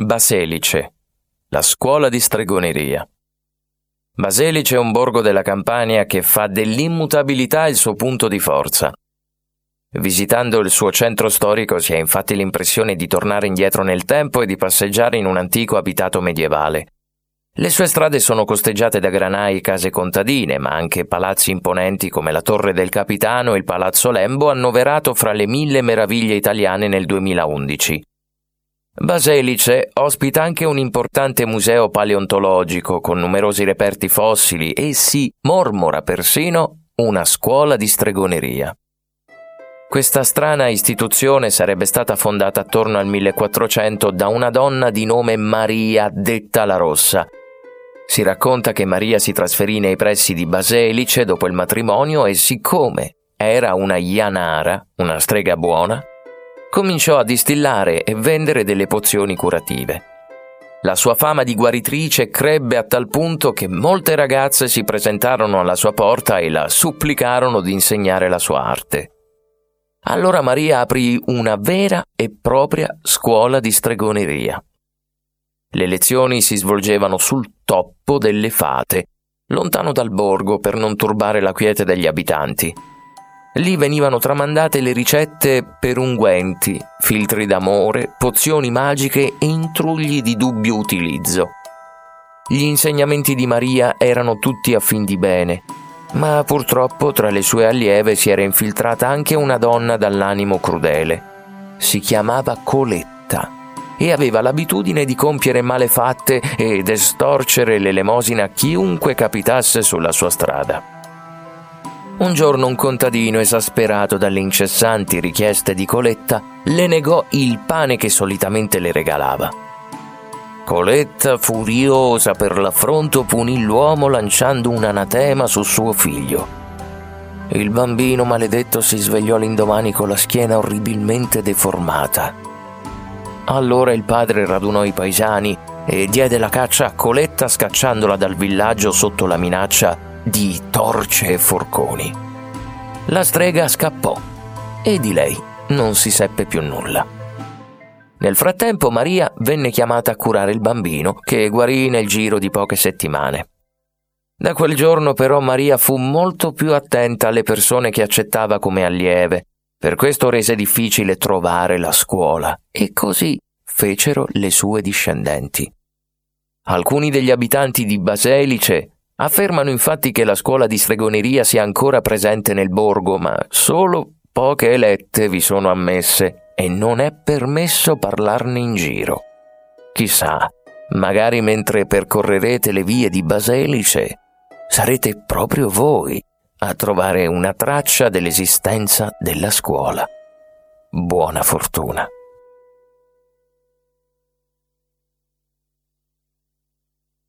Baselice, la scuola di stregoneria. Baselice è un borgo della Campania che fa dell'immutabilità il suo punto di forza. Visitando il suo centro storico si ha infatti l'impressione di tornare indietro nel tempo e di passeggiare in un antico abitato medievale. Le sue strade sono costeggiate da granai e case contadine, ma anche palazzi imponenti come la Torre del Capitano e il Palazzo Lembo, annoverato fra le mille meraviglie italiane nel 2011. Baselice ospita anche un importante museo paleontologico con numerosi reperti fossili e si mormora persino una scuola di stregoneria. Questa strana istituzione sarebbe stata fondata attorno al 1400 da una donna di nome Maria detta la Rossa. Si racconta che Maria si trasferì nei pressi di Baselice dopo il matrimonio e siccome era una Ianara, una strega buona, cominciò a distillare e vendere delle pozioni curative. La sua fama di guaritrice crebbe a tal punto che molte ragazze si presentarono alla sua porta e la supplicarono di insegnare la sua arte. Allora Maria aprì una vera e propria scuola di stregoneria. Le lezioni si svolgevano sul toppo delle fate, lontano dal borgo per non turbare la quiete degli abitanti. Lì venivano tramandate le ricette per unguenti, filtri d'amore, pozioni magiche e intrugli di dubbio utilizzo. Gli insegnamenti di Maria erano tutti a fin di bene, ma purtroppo tra le sue allieve si era infiltrata anche una donna dall'animo crudele. Si chiamava Coletta e aveva l'abitudine di compiere malefatte ed estorcere l'elemosina a chiunque capitasse sulla sua strada. Un giorno un contadino, esasperato dalle incessanti richieste di Coletta, le negò il pane che solitamente le regalava. Coletta, furiosa per l'affronto, punì l'uomo lanciando un anatema su suo figlio. Il bambino maledetto si svegliò l'indomani con la schiena orribilmente deformata. Allora il padre radunò i paesani e diede la caccia a Coletta scacciandola dal villaggio sotto la minaccia di torce e forconi. La strega scappò e di lei non si seppe più nulla. Nel frattempo Maria venne chiamata a curare il bambino, che guarì nel giro di poche settimane. Da quel giorno però Maria fu molto più attenta alle persone che accettava come allieve, per questo rese difficile trovare la scuola e così fecero le sue discendenti. Alcuni degli abitanti di Baselice Affermano infatti che la scuola di stregoneria sia ancora presente nel borgo, ma solo poche elette vi sono ammesse e non è permesso parlarne in giro. Chissà, magari mentre percorrerete le vie di Baselice, sarete proprio voi a trovare una traccia dell'esistenza della scuola. Buona fortuna.